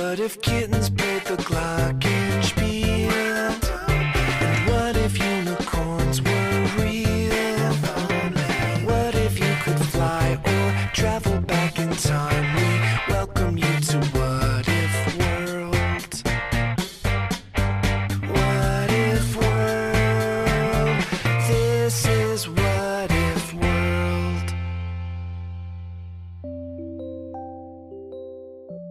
What if kittens played the glockenspiel?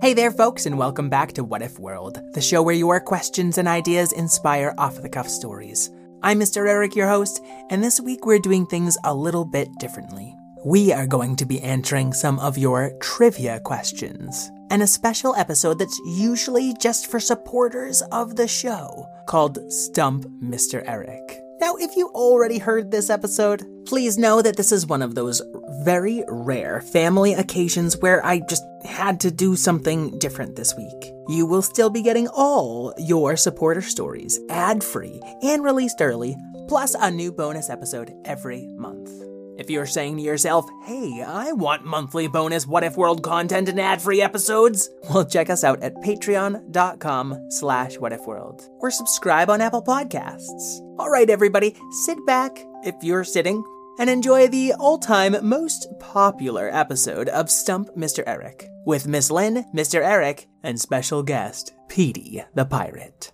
Hey there, folks, and welcome back to What If World, the show where your questions and ideas inspire off the cuff stories. I'm Mr. Eric, your host, and this week we're doing things a little bit differently. We are going to be answering some of your trivia questions, and a special episode that's usually just for supporters of the show called Stump Mr. Eric. Now, if you already heard this episode, please know that this is one of those very rare family occasions where I just had to do something different this week. You will still be getting all your supporter stories ad free and released early, plus a new bonus episode every month. If you're saying to yourself, hey, I want monthly bonus What If World content and ad-free episodes, well, check us out at patreon.com slash whatifworld or subscribe on Apple Podcasts. All right, everybody, sit back, if you're sitting, and enjoy the all-time most popular episode of Stump Mr. Eric with Miss Lynn, Mr. Eric, and special guest, Petey the Pirate.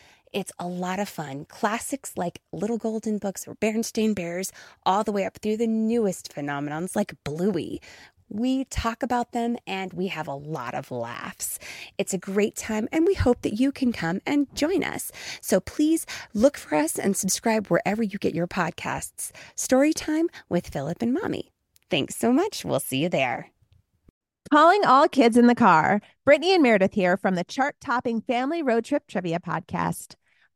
It's a lot of fun. Classics like Little Golden Books or Berenstain Bears, all the way up through the newest phenomenons like Bluey. We talk about them and we have a lot of laughs. It's a great time and we hope that you can come and join us. So please look for us and subscribe wherever you get your podcasts. Storytime with Philip and Mommy. Thanks so much. We'll see you there. Calling all kids in the car. Brittany and Meredith here from the chart topping Family Road Trip Trivia Podcast.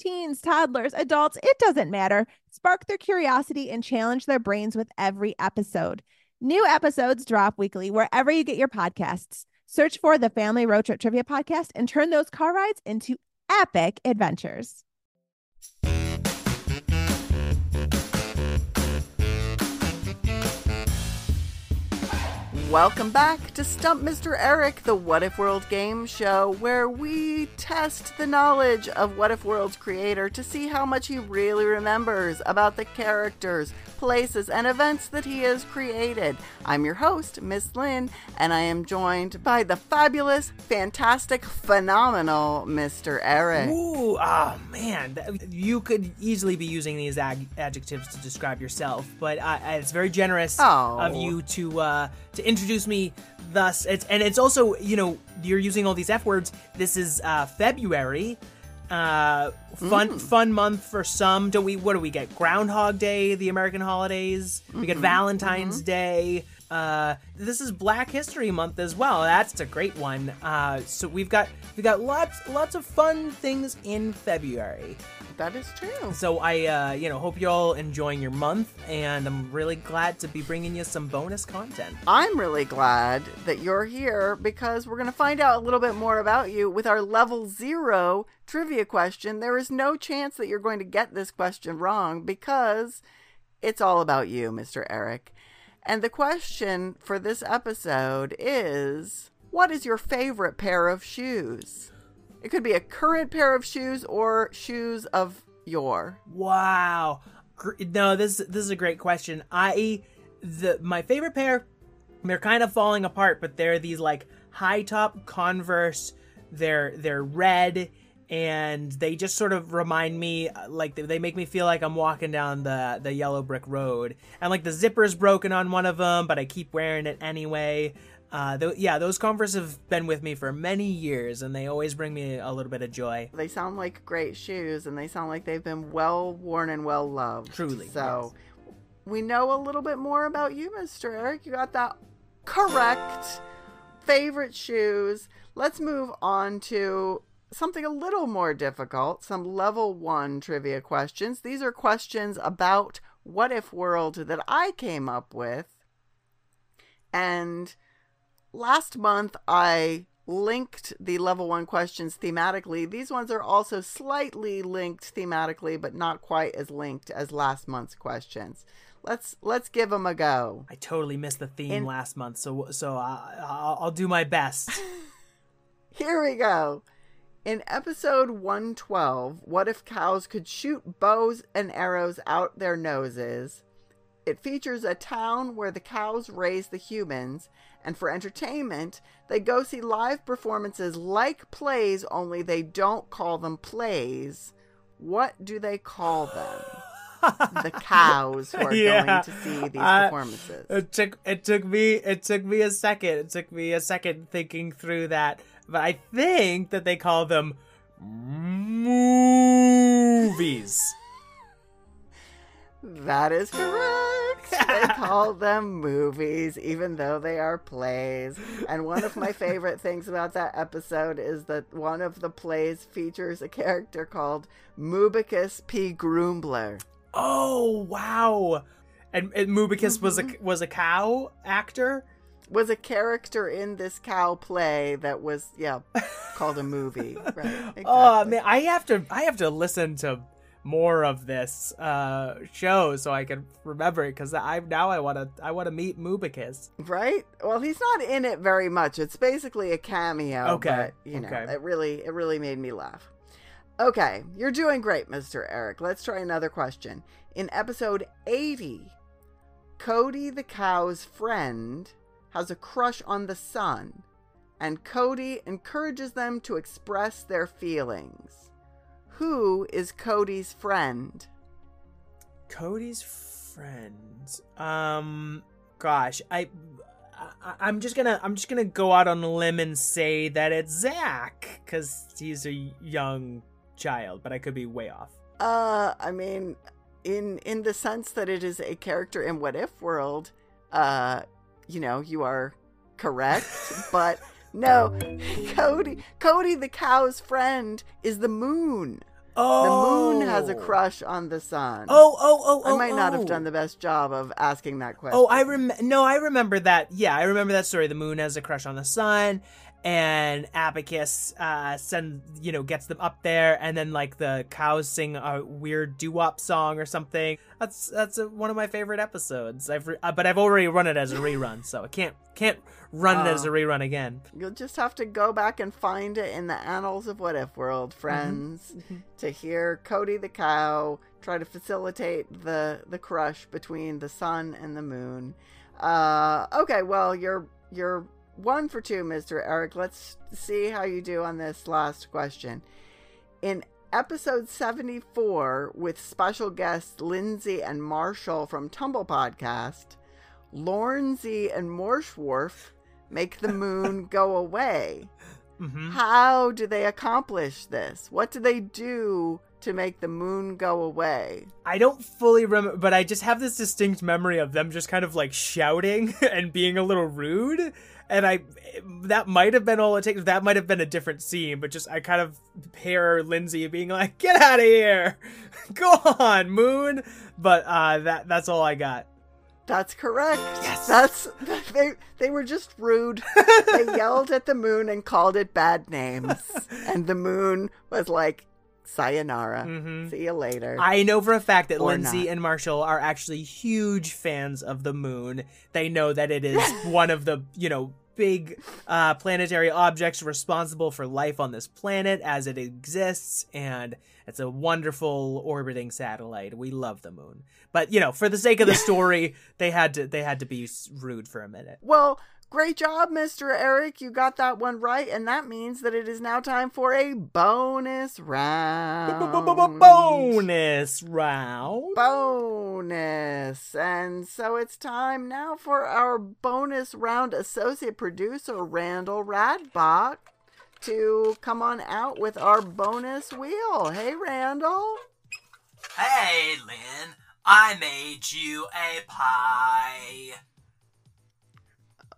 teens, toddlers, adults, it doesn't matter. Spark their curiosity and challenge their brains with every episode. New episodes drop weekly wherever you get your podcasts. Search for the Family Road Trip Trivia Podcast and turn those car rides into epic adventures. Welcome back to Stump Mr. Eric, the What If World game show, where we test the knowledge of What If World's creator to see how much he really remembers about the characters, places, and events that he has created. I'm your host, Miss Lynn, and I am joined by the fabulous, fantastic, phenomenal Mr. Eric. Ooh, oh man, you could easily be using these ag- adjectives to describe yourself, but uh, it's very generous Oh. of you to uh, to introduce me thus. It's and it's also you know you're using all these f words. This is uh, February. Uh, fun fun month for some. Do we? What do we get? Groundhog Day, the American holidays. We get Valentine's Day. Uh, this is Black History Month as well. That's a great one. Uh, so we've got we've got lots lots of fun things in February. That is true. So I, uh, you know, hope you're all enjoying your month, and I'm really glad to be bringing you some bonus content. I'm really glad that you're here because we're going to find out a little bit more about you with our level zero trivia question. There is no chance that you're going to get this question wrong because it's all about you, Mr. Eric. And the question for this episode is What is your favorite pair of shoes? It could be a current pair of shoes or shoes of yore. Wow. No, this this is a great question. I the my favorite pair they're kind of falling apart, but they're these like high top Converse. They're they're red and they just sort of remind me uh, like they- they make me feel like I'm walking down the the yellow brick road. And like the zipper's broken on one of them, but I keep wearing it anyway. Uh, th- yeah, those Converse have been with me for many years, and they always bring me a little bit of joy. They sound like great shoes and they sound like they've been well worn and well loved. Truly, So we know a little bit more about you, Mr. Eric. You got that correct. Favorite shoes. Let's move on to something a little more difficult some level one trivia questions. These are questions about What If World that I came up with. And last month I linked the level one questions thematically. These ones are also slightly linked thematically, but not quite as linked as last month's questions. Let's let's give them a go. I totally missed the theme In- last month, so so I, I'll, I'll do my best. Here we go. In episode 112, What If Cows Could Shoot Bows and Arrows Out Their Noses? It features a town where the cows raise the humans, and for entertainment, they go see live performances like plays, only they don't call them plays. What do they call them? the cows who are Yeah. going to see these Uh, performances. it took it took me it took me a second. It took me a second thinking through that, but I think that they call them movies. That is correct. they call them movies, even though they are plays. And one of my favorite things about that episode is that one of the plays features a character called Mubicus P. Grumbler. Oh wow! And, and Mubicus was a mm-hmm. was a cow actor. Was a character in this cow play that was, yeah, called a movie. Right. Oh, exactly. Oh man, I have to I have to listen to more of this uh show so I can remember it because I now I want to I want to meet Mubicus. Right? Well, he's not in it very much. It's basically a cameo. Okay, But, you know, okay. it really it really made me laugh. Okay, you're doing great, Mr. Eric. Let's try another question. In episode 80, Cody the cow's friend has a crush on the sun, and Cody encourages them to express their feelings. Who is Cody's friend? Cody's friend. Um, gosh, I, I, I'm just gonna, I'm just gonna go out on a limb and say that it's Zach because he's a young child, but I could be way off. Uh, I mean, in in the sense that it is a character in What If World, uh, you know, you are correct, but no, Cody, Cody the cow's friend is the moon. The Oh, moon has a oh. crush on the sun. Oh, oh, oh, oh! I might not have oh. done the best job of asking that question. Oh, I rem. No, I remember that. Yeah, I remember that story. The moon has a crush on the sun, and Abacus uh, send you know gets them up there, and then like the cows sing a weird doo wop song or something. That's that's a, one of my favorite episodes. I've re- uh, but I've already run it as a rerun, so I can't can't run it as a Oh. rerun again. You'll just have to go back and find it in the annals of What If World, Mm-hmm. friends, to hear Cody the cow try to facilitate the the crush between the sun and the moon. Uh, okay, well you're you're one for two, Mister Eric. Let's see how you do on this last question. In episode 74 with special guests Lindsay and Marshall from Tumble Podcast, Lornsey and Morschwarf make the moon go away. hmm How do they accomplish this? What do they do to make the moon go away. I don't fully remember, but I just have this distinct memory of them just kind of like shouting and being a little rude. And I, that might have been all it takes. That might have been a different scene, but just I kind of pair Lindsay being like, "Get out of here, go on, Moon." But uh, that that's all I got. That's correct. Yes. That's they they were just rude. they yelled at the moon and called it bad names. And the moon was like, Sayonara. Mhm. See you later. I know for a fact that Or Lindsay not. and Marshall are actually huge fans of the moon. They know that it is one of the, you know, big uh, planetary objects responsible for life on this planet as it exists, and it's a wonderful orbiting satellite. We love the moon, but you know, for the sake of the story, they had to they had to be rude for a minute. well, great job, Mr. Eric. You got that one right, and that means that it is now time for a bonus round. Bonus round. bonus. And so it's time now for our bonus round associate producer, Randall Radbot, to come on out with our bonus wheel. Hey, Randall. Hey, Lynn, I made you a pie.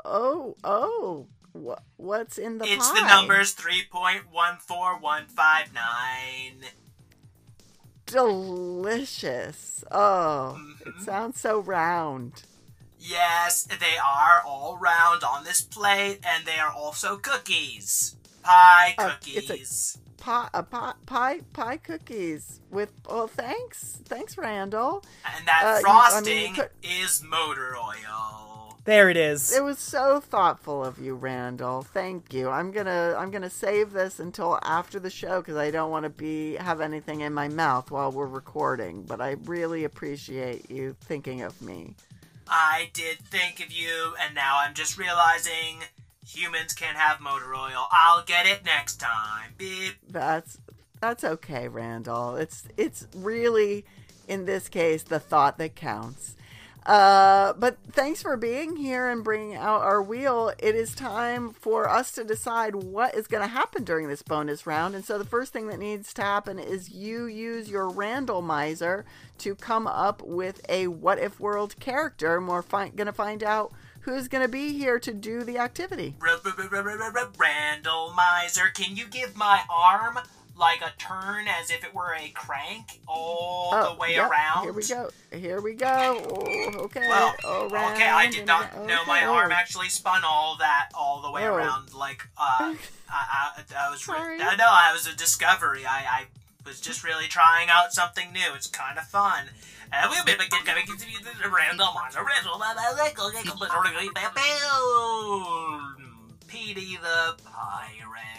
Oh, oh. What, what's in the It's pie? the numbers 3.14159. Delicious. Oh, it Mhm. sounds so round. Yes, they are all round on this plate, and they are also cookies. Pie Uh, it's a- cookies. Pie, uh, pie, pie, pie cookies with. Well, thanks, thanks, Randall. And that uh, you- I mean, you frosting could- is motor oil. There it is. It was so thoughtful of you, Randall. Thank you. I'm gonna I'm gonna save this until after the show because I don't want to be have anything in my mouth while we're recording. But I really appreciate you thinking of me. I did think of you, and now I'm just realizing humans can't have motor oil. I'll get it next time. Beep. That's that's okay, Randall. It's it's really in this case the thought that counts. Uh, but thanks for being here and bringing out our wheel. It is time for us to decide what is going to happen during this bonus round. And so the first thing that needs to happen is you use your randomizer to come up with a what if world character. And we're fi- going to find out who's going to be here to do the activity. Randall Miser, can you give my arm like a turn as if it were a crank all the way yep, around? Oh, Here we go. Here we go. Oh, okay. Well, around okay, I did not know my arm actually spun all that all the way Oh. around. Like, uh, I, I, I was, re- Sorry. I know, I was a discovery. I, I was just really trying out something new. It's kind of fun. Uh, we'll be begin coming to you the random on a Petey the pirate.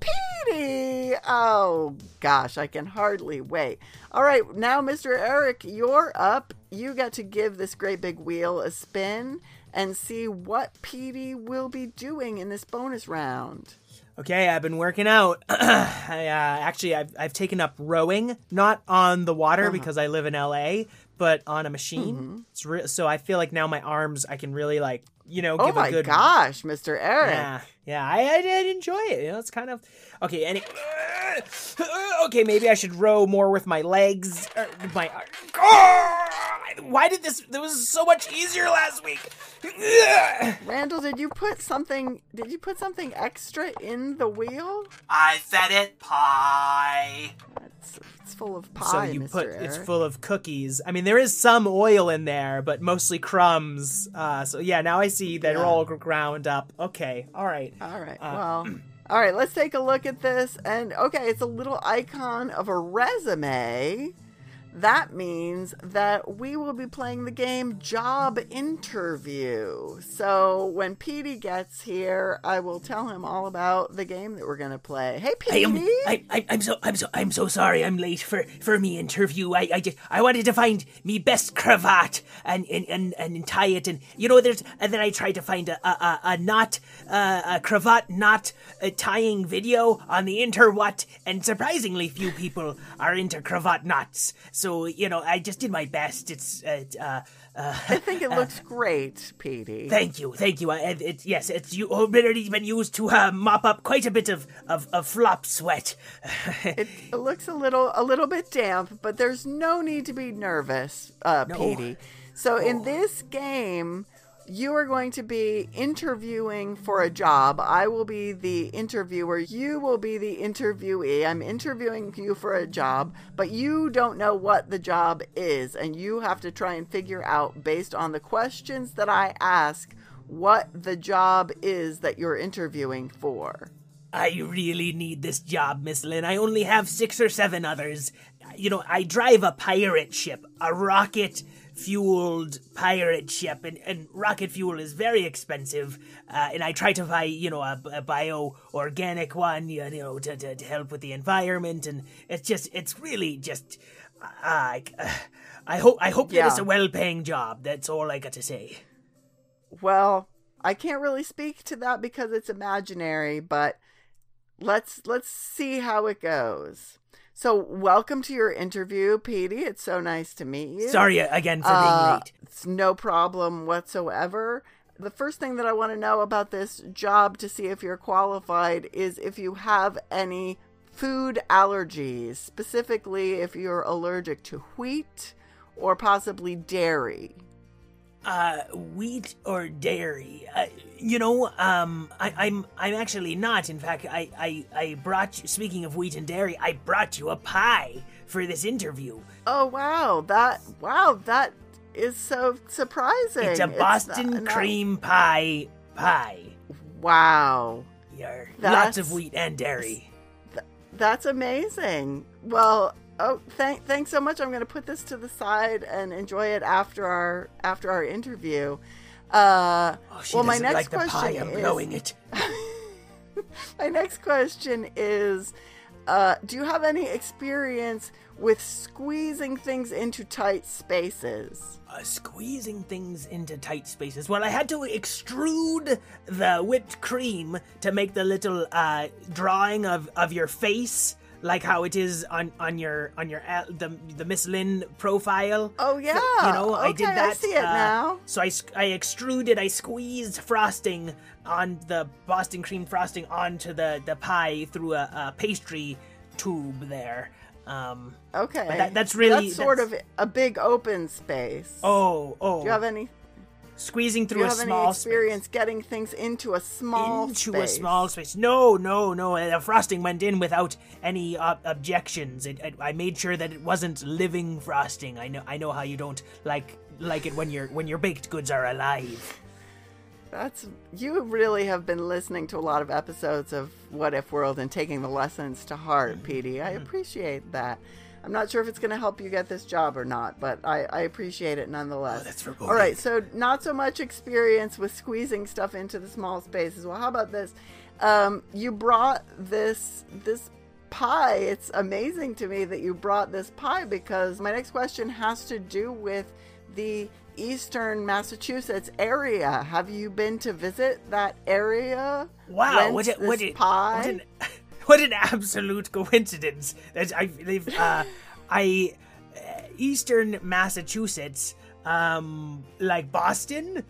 Petey! Oh gosh, I can hardly wait. All right, now, Mr. Eric, you're up. You got to give this great big wheel a spin and see what Petey will be doing in this bonus round. Okay, I've been working out. I, uh, actually, I've, I've taken up rowing, not on the water because I live in LA, but on a machine. It's re- so I feel like now my arms, I can really like, you know, Oh give my a good. gosh, Mr. Eric. Yeah, yeah, I, I did enjoy it. You know, it's kind of okay. Any okay? Maybe I should row more with my legs. uh, my why did this? It was so much easier last week. Randall, did you put something did you put something extra in the wheel? I fed it pie. It's, it's full of so you Mr. put it's full of cookies. I mean, there is some oil in there, but mostly crumbs. Uh, so yeah, now I see they're Yeah. all ground up. Okay, all right. All right. Uh, well, all right. Let's take a look at this. And okay, it's a little icon of a resume. That means that we will be playing the game Job Interview. So when Petey gets here, I will tell him all about the game that we're going to play. Hey, I Petey. am. I, I, I'm so. I'm so. I'm so sorry. I'm late for for me interview. I. I just. I wanted to find me best cravat and and and, and tie it. And you know, there's. And then I tried to find a a, a, a knot, uh, a cravat knot uh, tying video on the interwhat. And surprisingly, few people are into cravat knots. So so you know, I just did my best. It's uh, uh, uh, I think it looks great, Petey. Thank you, thank you. Uh, it, yes, it's you already been used to uh, mop up quite a bit of of, of flop sweat. It, it looks a little a little bit damp, but there's no need to be nervous, uh, No. Petey. So in this game, you are going to be interviewing for a job. I will be the interviewer. You will be the interviewee. I'm interviewing you for a job, but you don't know what the job is, and you have to try and figure out based on the questions that I ask what the job is that you're interviewing for. I really need this job, Miss Lynn. I only have six or seven others. You know, I drive a pirate ship, a rocket fueled pirate ship, and, and rocket fuel is very expensive. Uh, and I try to buy, you know, a, a bio organic one, you know, to, to, to help with the environment. And it's just, it's really just, uh, I, I hope, I hope that it's a well paying job. That's all I got to say. Well, I can't really speak to that because it's imaginary, but let's let's see how it goes. So, welcome to your interview, Petey. It's so nice to meet you. Sorry again for being Uh, late. It's no problem whatsoever. The first thing that I want to know about this job to see if you're qualified is if you have any food allergies, specifically if you're allergic to wheat or possibly dairy. Uh wheat or dairy uh, you know um I, i'm i'm actually not in fact i i i brought you speaking of wheat and dairy i brought you a pie for this interview Oh wow, that wow, that is so surprising. it's a boston not- not- cream pie pie Wow, Yar. lots of wheat and dairy that's amazing. Well, oh, thank thanks so much. I'm going to put this to the side and enjoy it after our after our interview. Uh, oh well, my next like the question pie i'm is blowing it my next question is, uh, do you have any experience with squeezing things into tight spaces? uh, squeezing things into tight spaces. Well, I had to extrude the whipped cream to make the little uh, drawing of, of your face, like how it is on, on your on your uh, the the Miss Lynn profile. Oh yeah, you know, I did Okay, that. I see it uh, now. So I, I extruded, I squeezed frosting on the Boston cream frosting onto the, the pie through a, a pastry tube there. Um, Okay, but that- that's really- that's sort that's- of a big open space. oh, oh. do you have any? Squeezing through you a have any experience space. getting things into a small into space? a small space. No, no, no. The frosting went in without any uh, objections. It, it, I made sure that it wasn't living frosting. I know, I know how you don't like like it when your when your baked goods are alive. That's you really have been listening to a lot of episodes of What If World and taking the lessons to heart, Mm-hmm. Petey. I appreciate that. I'm not sure if it's going to help you get this job or not, but I, I appreciate it nonetheless. Oh, that's All foreboding. right, so not so much experience with squeezing stuff into the small spaces. Well, how about this? Um, you brought this this pie. It's amazing to me that you brought this pie because my next question has to do with the eastern Massachusetts area. Have you been to visit that area? Wow, what, a, this what, a, pie? what an what an absolute coincidence! That I they've uh, I uh, Eastern Massachusetts, um, like Boston.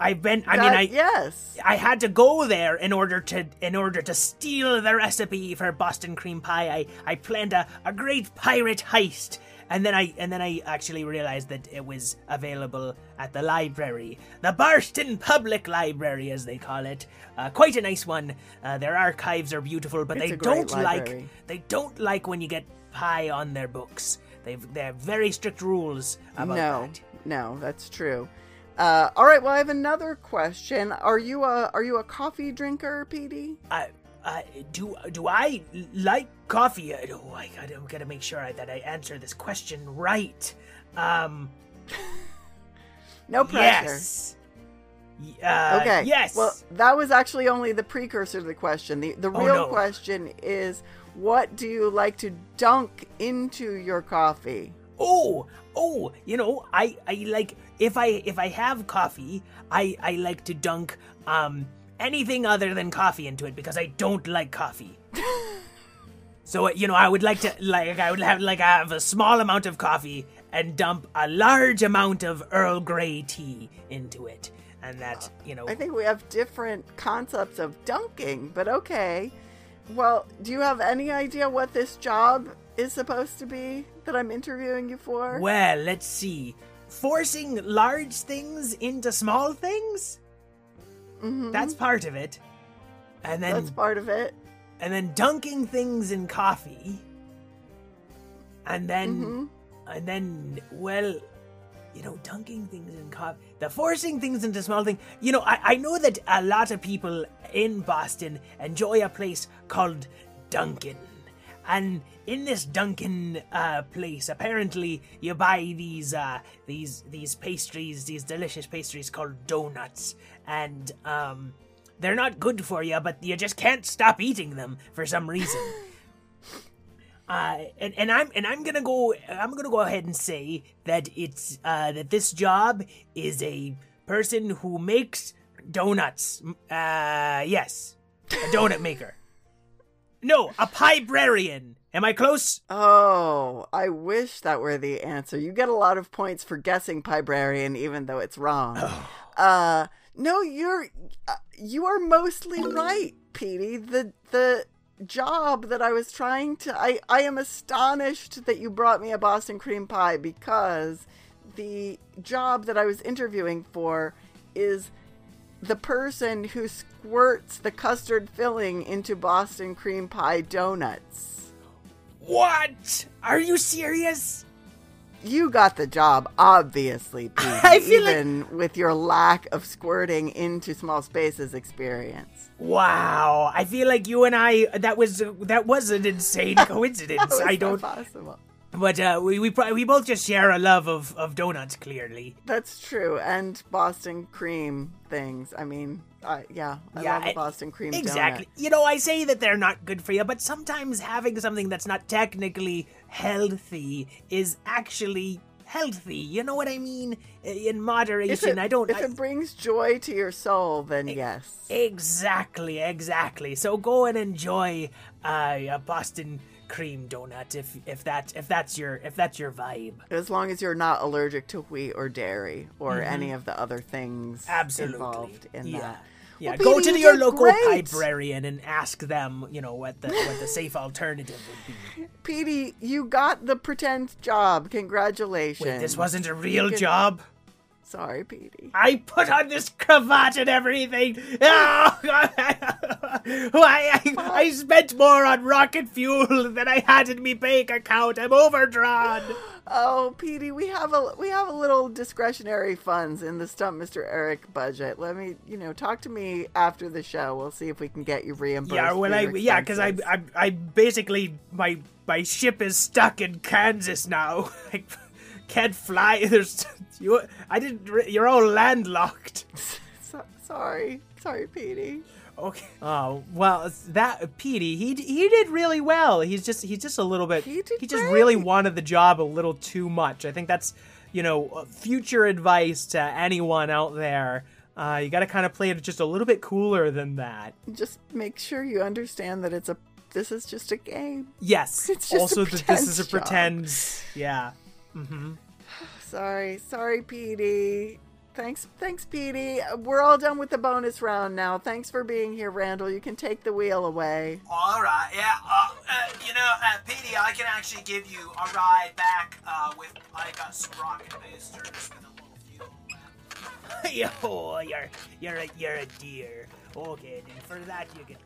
I've been. I mean, I yes. I had to go there in order to in order to steal the recipe for Boston cream pie. I, I planned a, a great pirate heist. And then I and then I actually realized that it was available at the library, the Barston Public Library, as they call it. Uh, quite a nice one. Uh, their archives are beautiful, but It's they don't like they don't like when you get pie on their books. They've they have very strict rules about no, that. no, that's true. Uh, all right. Well, I have another question. Are you a are you a coffee drinker, Petey? Uh, uh, do do I like coffee? Uh, Oh, I gotta, gotta make sure I, that I answer this question right. Um, No pressure. yes. Uh, Okay. Yes. Well, that was actually only the precursor to the question. The the Oh, real no. question is, what do you like to dunk into your coffee? oh, oh, you know, I, I like if I if I have coffee, I I like to dunk um anything other than coffee into it because I don't like coffee. So you know, I would like to like I would have like I have a small amount of coffee and dump a large amount of Earl Grey tea into it, and that you know. I think we have different concepts of dunking, but okay. Well, do you have any idea what this job is supposed to be that I'm interviewing you for? Well, let's see. Forcing large things into small things? Mhm. That's part of it. And then That's part of it. And then dunking things in coffee. And then Mhm. and then well, you know, dunking things in coffee. The forcing things into small things. You know, I, I know that a lot of people in Boston enjoy a place called Dunkin'. And in this Dunkin' uh, place, apparently you buy these uh, these these pastries, these delicious pastries called donuts, and um, they're not good for you, but you just can't stop eating them for some reason. Uh, and, and I'm and I'm gonna go I'm gonna go ahead and say that it's uh, that this job is a person who makes donuts. Uh, yes, a donut maker. No, a librarian. Am I close? Oh, I wish that were the answer. You get a lot of points for guessing Pibrarian, even though it's wrong. Uh, no, you're uh, you are mostly right, Petey. The the job that I was trying to I I am astonished that you brought me a Boston cream pie because the job that I was interviewing for is the person who squirts the custard filling into Boston cream pie donuts. What? Are you serious? You got the job, obviously, Pete, I feel like- even with your lack of squirting into small spaces experience. Wow, I feel like you and I that was that was an insane coincidence. I don't possible. but uh we we, pro- we both just share a love of of donuts clearly. That's true, and Boston cream things. I mean, I yeah, I Yeah, love Boston cream Exactly. donut. You know, I say that they're not good for you, but sometimes having something that's not technically healthy is actually healthy. You know what I mean? In If moderation. it, I don't. if I- it brings joy to your soul, then yes. Exactly, exactly. So go and enjoy uh, a Boston cream donut if if that if that's your if that's your vibe. As long as you're not allergic to wheat or dairy or any of the other things Mm-hmm. Absolutely. involved in yeah. that. Yeah, Well, go to you your local great. librarian and ask them, you know, what the what the safe alternative would be. Petey, you got the pretend job. Congratulations. Wait, this wasn't a real Good. job? Sorry, Petey. I put on this cravat and everything. Oh, Why I, I spent more on rocket fuel than I had in me bank account. I'm overdrawn. Oh, Petey, we have a we have a little discretionary funds in the Stump Mr. Eric budget. Let me, you know, talk to me after the show. We'll see if we can get you reimbursed. Yeah, well, I yeah, because I. I I basically my my ship is stuck in Kansas now. Can't fly. There's you. I didn't. You're all landlocked. So, sorry, sorry, Petey. Okay. Oh well, that Petey, he he did really well. He's just he's just a little bit. He did he just really wanted the job a little too much. I think that's you know uh, future advice to anyone out there. Uh, you got to kind of play it just a little bit cooler than that. Just make sure you understand that it's a this is just a game. Yes. It's just a also, that this is a pretend pretend. Yeah. Mm-hmm. Sorry, sorry, Petey. Thanks, thanks, Petey. We're all done with the bonus round now. Thanks for being here, Randall. You can take the wheel away. All right, yeah. Uh, uh, you know, uh, Petey, I can actually give you a ride back uh, with I got some rocket boosters with a little fuel. Yo, you're you're a, you're a dear. Okay, then for that you get.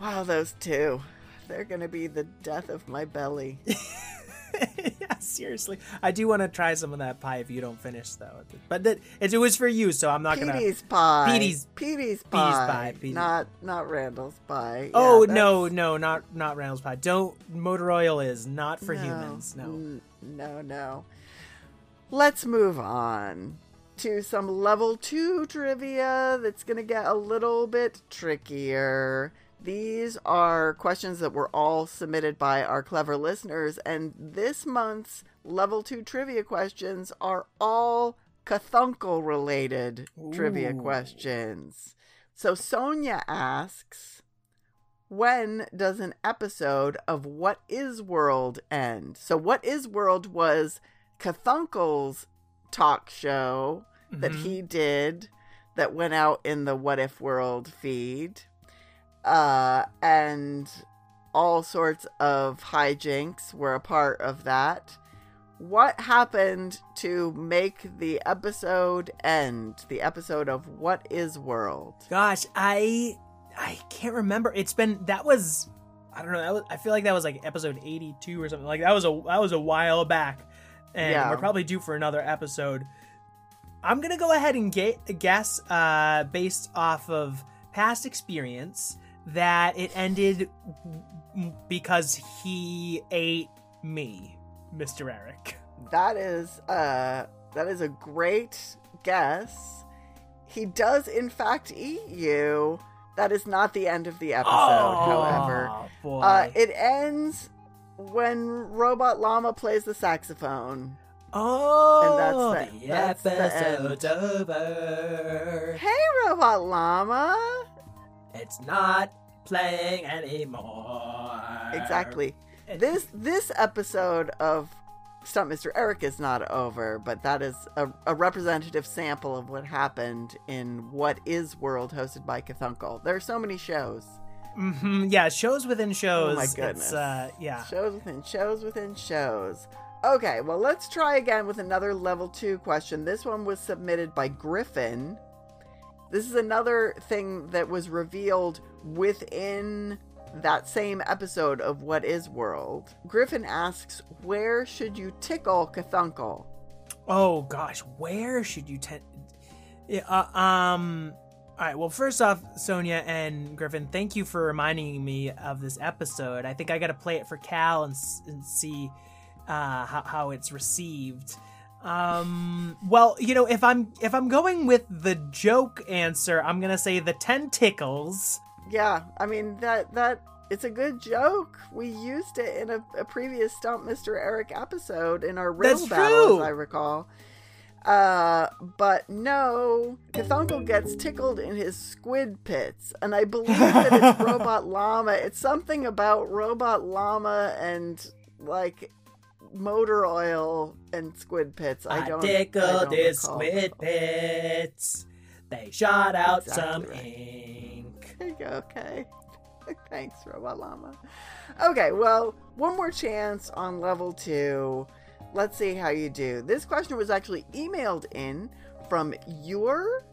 Wow, those two. They're gonna be the death of my belly. yeah, seriously, I do want to try some of that pie if you don't finish though. But that it, it was for you, so I'm not gonna. Petey's pie. Petey's- Petey's pie. pie, Petey. Not not Randall's pie. Oh Yeah, no, no, not not Reynolds pie. Don't motor oil is not for no, humans. No. n- No, no. Let's move on to some level two trivia that's going to get a little bit trickier. These are questions that were all submitted by our clever listeners, and this month's level two trivia questions are all Cthunkle related trivia questions. So Sonia asks, when does an episode of What Is World end? So, What Is World was Cthunkle's talk show that Mhm. he did that went out in the What If World feed. Uh, and all sorts of hijinks were a part of that. What happened to make the episode end? The episode of What Is World? Gosh, I I can't remember. It's been that was I don't know. That was, I feel like that was like episode 82 or something. Like that was a that was a while back. And Yeah. we're probably due for another episode. I'm going to go ahead and get, a guess uh based off of past experience that it ended because he ate me, Mr. Eric. That is uh that is a great guess. He does in fact eat you. That is not the end of the episode, however. Oh, boy. Uh it ends when Robot Llama plays the saxophone. oh, and that's the- the that's the episode's over. Hey Robot Llama. It's not playing anymore. Exactly. This this episode of Stump Mr. Eric is not over, but that is a, a representative sample of what happened in What Is World hosted by Cthunkle. There are so many shows. hmm Yeah, shows within shows. Oh my goodness. uh, yeah. Shows within shows within shows. Okay, well, let's try again with another level two question. This one was submitted by Griffin. This is another thing that was revealed within that same episode of What Is World. Griffin asks, Where should you tickle Cthunkle? Oh gosh, where should you tend? Yeah, uh, um. All right. Well, first off, Sonia and Griffin, thank you for reminding me of this episode. I think I got to play it for Cal and, and see uh, how, how it's received. Um. Well, you know, if I'm if I'm going with the joke answer, I'm gonna say the tentacles. Yeah, I mean that that it's a good joke. We used it in a, a previous Stump Mr. Eric episode in our riddle That's battle, true. as I recall. Uh, but no, Cthunkle gets tickled in his squid pits, and I believe that it's Robot Llama. It's something about Robot Llama and like motor oil and squid pits. I don't. I don't recall. pits. They shot out some ink. Okay. Thanks, Robot Llama. Okay, well, one more chance on level two. Let's see how you do. This question was actually emailed in from your.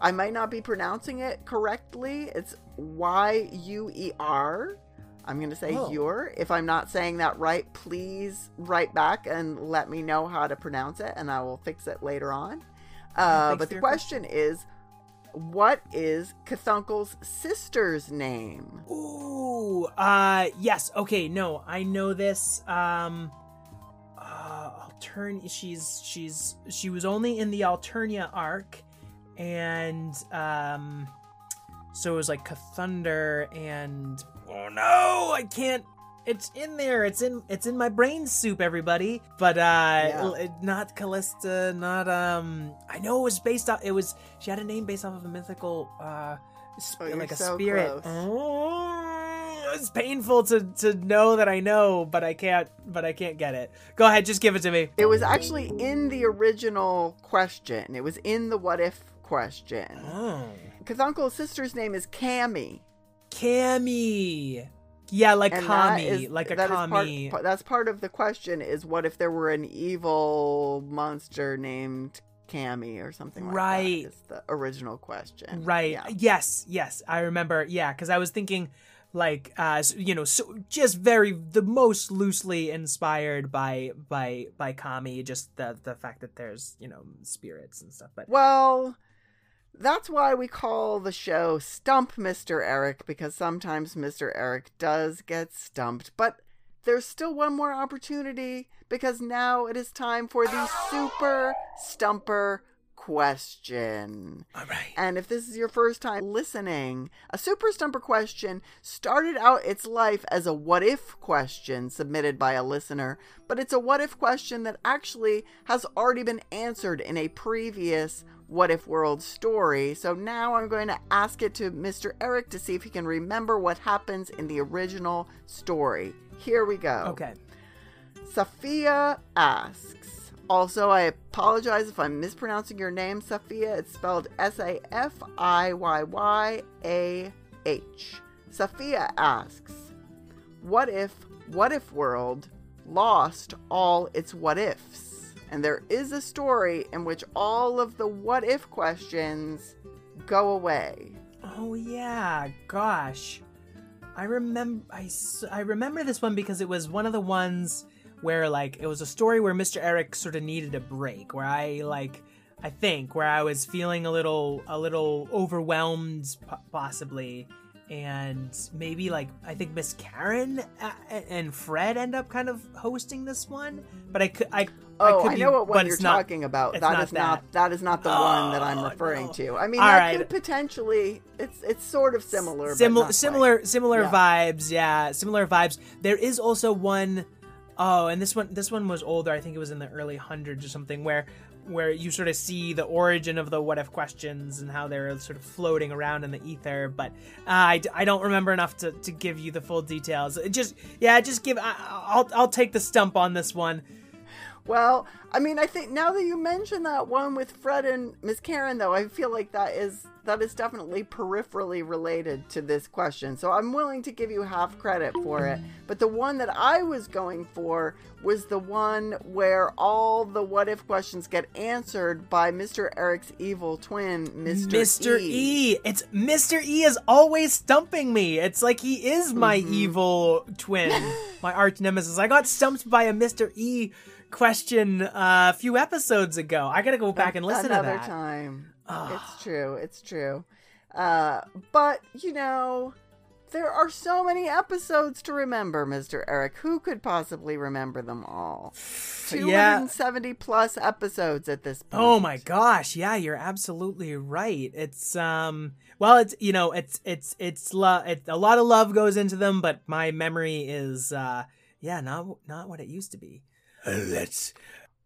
I might not be pronouncing it correctly. It's Y U E R. I'm going to say Oh. your. If I'm not saying that right, please write back and let me know how to pronounce it, and I will fix it later on. Uh, but the your question is what is Cthunkle's sister's name? Ooh, uh, yes. Okay, no, I know this. Um, uh, Altern. She's she's she was only in the Alternia arc, and um, so it was like Cathunder and oh no, I can't. It's in there. It's in. It's in my brain soup, everybody. But uh, it- not Callista. Not um. I know it was based off. It was. She had a name based off of a mythical. Uh, sp- Oh, like a so spirit. Oh, it's painful to to know that I know, but I can't. But I can't get it. Go ahead, just give it to me. It was actually in the original question. It was in the what if question. Oh, Cthunkle's sister's name is Cammy. Cammy. Yeah, like and Kami, is- like a that Kami. Part, that's part of the question is what if there were an evil monster named Cammy or something like Right. that? Is the original question. Right. Yeah. Yes. Yes. I remember. Yeah, because I was thinking, like, uh, you know, so just very the most loosely inspired by by by Kami, just the the fact that there's you know spirits and stuff. But Well, that's why we call the show Stump Mr. Eric because sometimes Mr. Eric does get stumped, but there's still one more opportunity because now it is time for the Super Stumper question. all right. And if this is your first time listening, a Super Stumper question started out its life as a what if question submitted by a listener, but it's a what if question that actually has already been answered in a previous What If World story. So now I'm going to ask it to Mr. Eric to see if he can remember what happens in the original story. Here we go. Okay. Sophia asks. Also, I apologize if I'm mispronouncing your name, Sophia. It's spelled S A F I Y Y A H. Sophia asks, What if What If World lost all its what ifs? And there is a story in which all of the what if questions go away. Oh yeah, gosh. I remember I, I remember this one because it was one of the ones where like it was a story where Mr. Eric sort of needed a break where I like I think where I was feeling a little a little overwhelmed po- possibly and maybe like I think Miss Karen and Fred end up kind of hosting this one but I could I Oh, I be- know what one you're not- talking about. That not is not that. that is not the one that I'm Oh, referring no. to. I mean, All that right. could potentially it's it's sort of similar, but similar quite. similar similar Yeah. vibes yeah similar vibes there is also one oh and this one this one was older i think it was in the early hundreds or something where where you sort of see the origin of the what if questions and how they're sort of floating around in the ether but uh, I don't remember enough to, to give you the full details It just yeah just give I, i'll i'll take the stump on this one Well, I mean, I think now that you mention that one with Fred and Miss Karen, though, I feel like that is that is definitely peripherally related to this question. So I'm willing to give you half credit for it. But the one that I was going for was the one where all the what if questions get answered by Mr. Eric's evil twin, Mr. Mr. E. E. It's Mr. E is always stumping me. It's like he is my Mm-hmm. evil twin, my arch nemesis. I got stumped by a Mr. E question a few episodes ago. I gotta go back and listen another to that. time. It's true. It's true. Uh, but you know, there are so many episodes to remember, Mister Eric. Who could possibly remember them all? Two hundred and seventy plus episodes at this point. Oh my gosh, yeah, you're absolutely right. It's um well, it's you know, it's it's it's lo- it, a lot of love goes into them, but my memory is uh yeah, not not what it used to be. Uh, let's.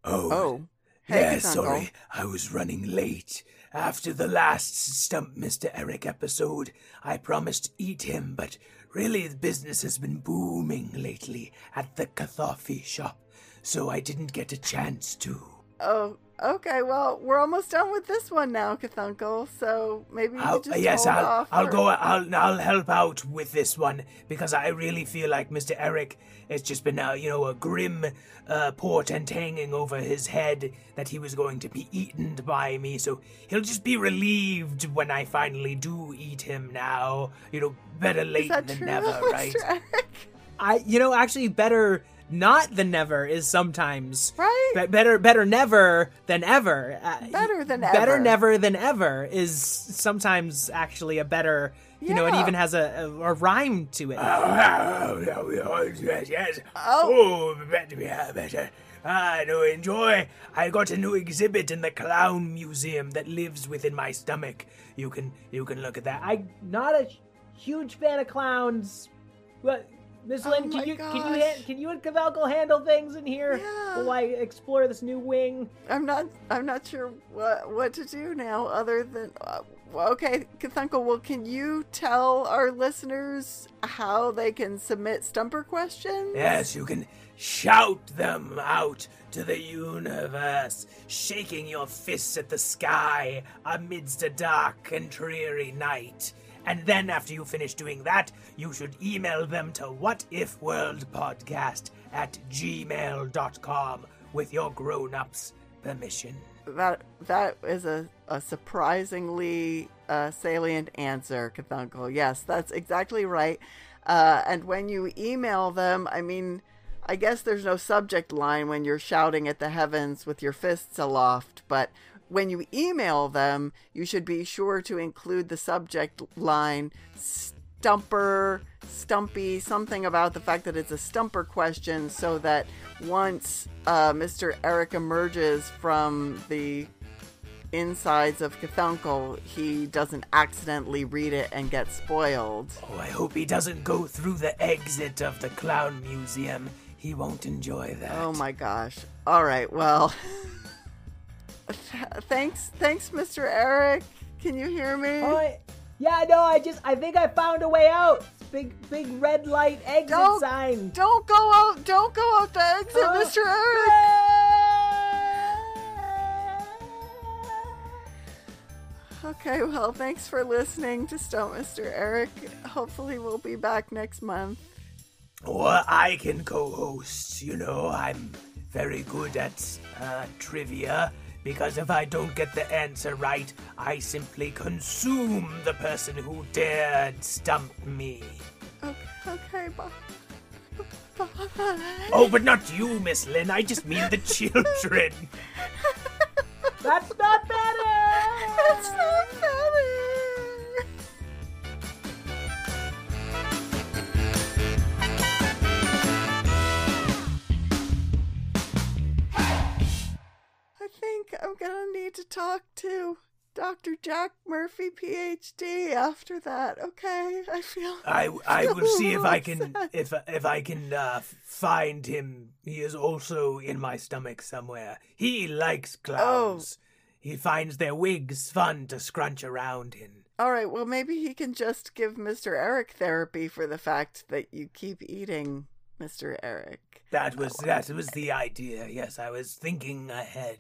Oh, Oh, hey, yeah, sorry. I was running late. After the last Stump Mr. Eric episode, I promised to eat him, but really the business has been booming lately at the Kathofi shop, so I didn't get a chance to. Oh, okay. Well, we're almost done with this one now, Cthunkle. So maybe you I'll, just yes, hold I'll, off I'll go. I'll, I'll help out with this one because I really feel like Mr. Eric has just been, uh, you know, a grim uh, portent hanging over his head that he was going to be eaten by me. So he'll just be relieved when I finally do eat him. Now, you know, better late than true, never, Mr. right? Eric? I you know actually better not than never is sometimes Right? Be- better better never than ever. Uh, Better than better ever. Better never than ever is sometimes actually a better. You know, it even has a, a, a rhyme to it. Oh, oh, oh, yes, yes. Oh. Oh, better, yeah, better. I do enjoy. I got a new exhibit in the clown museum that lives within my stomach. You can, you can look at that. I I'm not a huge fan of clowns. But Miss Oh Lynn, my can you can you gosh. han- can you and Cavalco handle things in here Yeah. while I explore this new wing? I'm not. I'm not sure what what to do now, other than. Uh, okay, Cthunkle. Well, can you tell our listeners how they can submit stumper questions? Yes, you can shout them out to the universe, shaking your fists at the sky amidst a dark and dreary night. And then, after you finish doing that, you should email them to whatifworldpodcast at gmail.com with your grown ups' permission. That that is a a surprisingly uh, salient answer, Cthunkle. Yes, that's exactly right. Uh, and when you email them, I mean, I guess there's no subject line when you're shouting at the heavens with your fists aloft, but when you email them, you should be sure to include the subject line stumper, stumpy, something about the fact that it's a stumper question so that once uh, Mr. Eric emerges from the insides of Cthunkle, he doesn't accidentally read it and get spoiled. Oh, I hope he doesn't go through the exit of the clown museum. He won't enjoy that. Oh my gosh. All right, well. Th- thanks, thanks, Mr. Eric. Can you hear me? Oh, yeah, no, I just, I think I found a way out. Big, big red light exit Don't- sign. Don't go out! Don't go out the exit, Oh, Mr. Eric. Okay, well, thanks for listening to Stump Mr. Eric. Hopefully, we'll be back next month. Or I can co-host. You know, I'm very good at uh, trivia because if I don't get the answer right, I simply consume the person who dared stump me. Okay, okay, bye. Bye. Oh, but not you, Miss Lynn. I just mean the children. That's not better. That's not better. Gonna need to talk to Dr. Jack Murphy, PhD, after that. Okay, I feel. I, I will see if I can if if I can uh, find him. He is also in my stomach somewhere. He likes clowns. Oh. He finds their wigs fun to scrunch around in. All right, well, maybe he can just give Mr. Eric therapy for the fact that you keep eating Mr. Eric. That was that was the idea. Yes, I was thinking ahead.